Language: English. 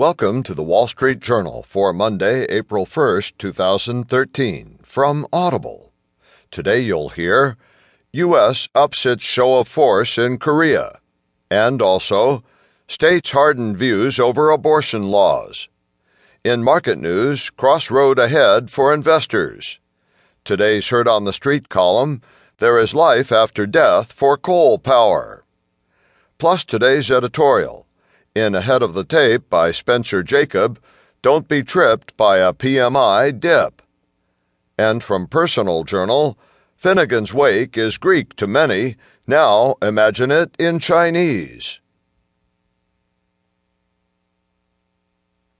Welcome to the Wall Street Journal for Monday, April 1st, 2013, from Audible. Today you'll hear U.S. ups its show of force in Korea, and also states harden views over abortion laws. In market news, crossroad ahead for investors. Today's Heard on the Street column There is life after death for coal power. Plus today's editorial in Ahead of the Tape by Spencer Jakab, Don't Be Tripped by a PMI Dip. And from Personal Journal, Finnegans Wake is Greek to many, now imagine it in Chinese.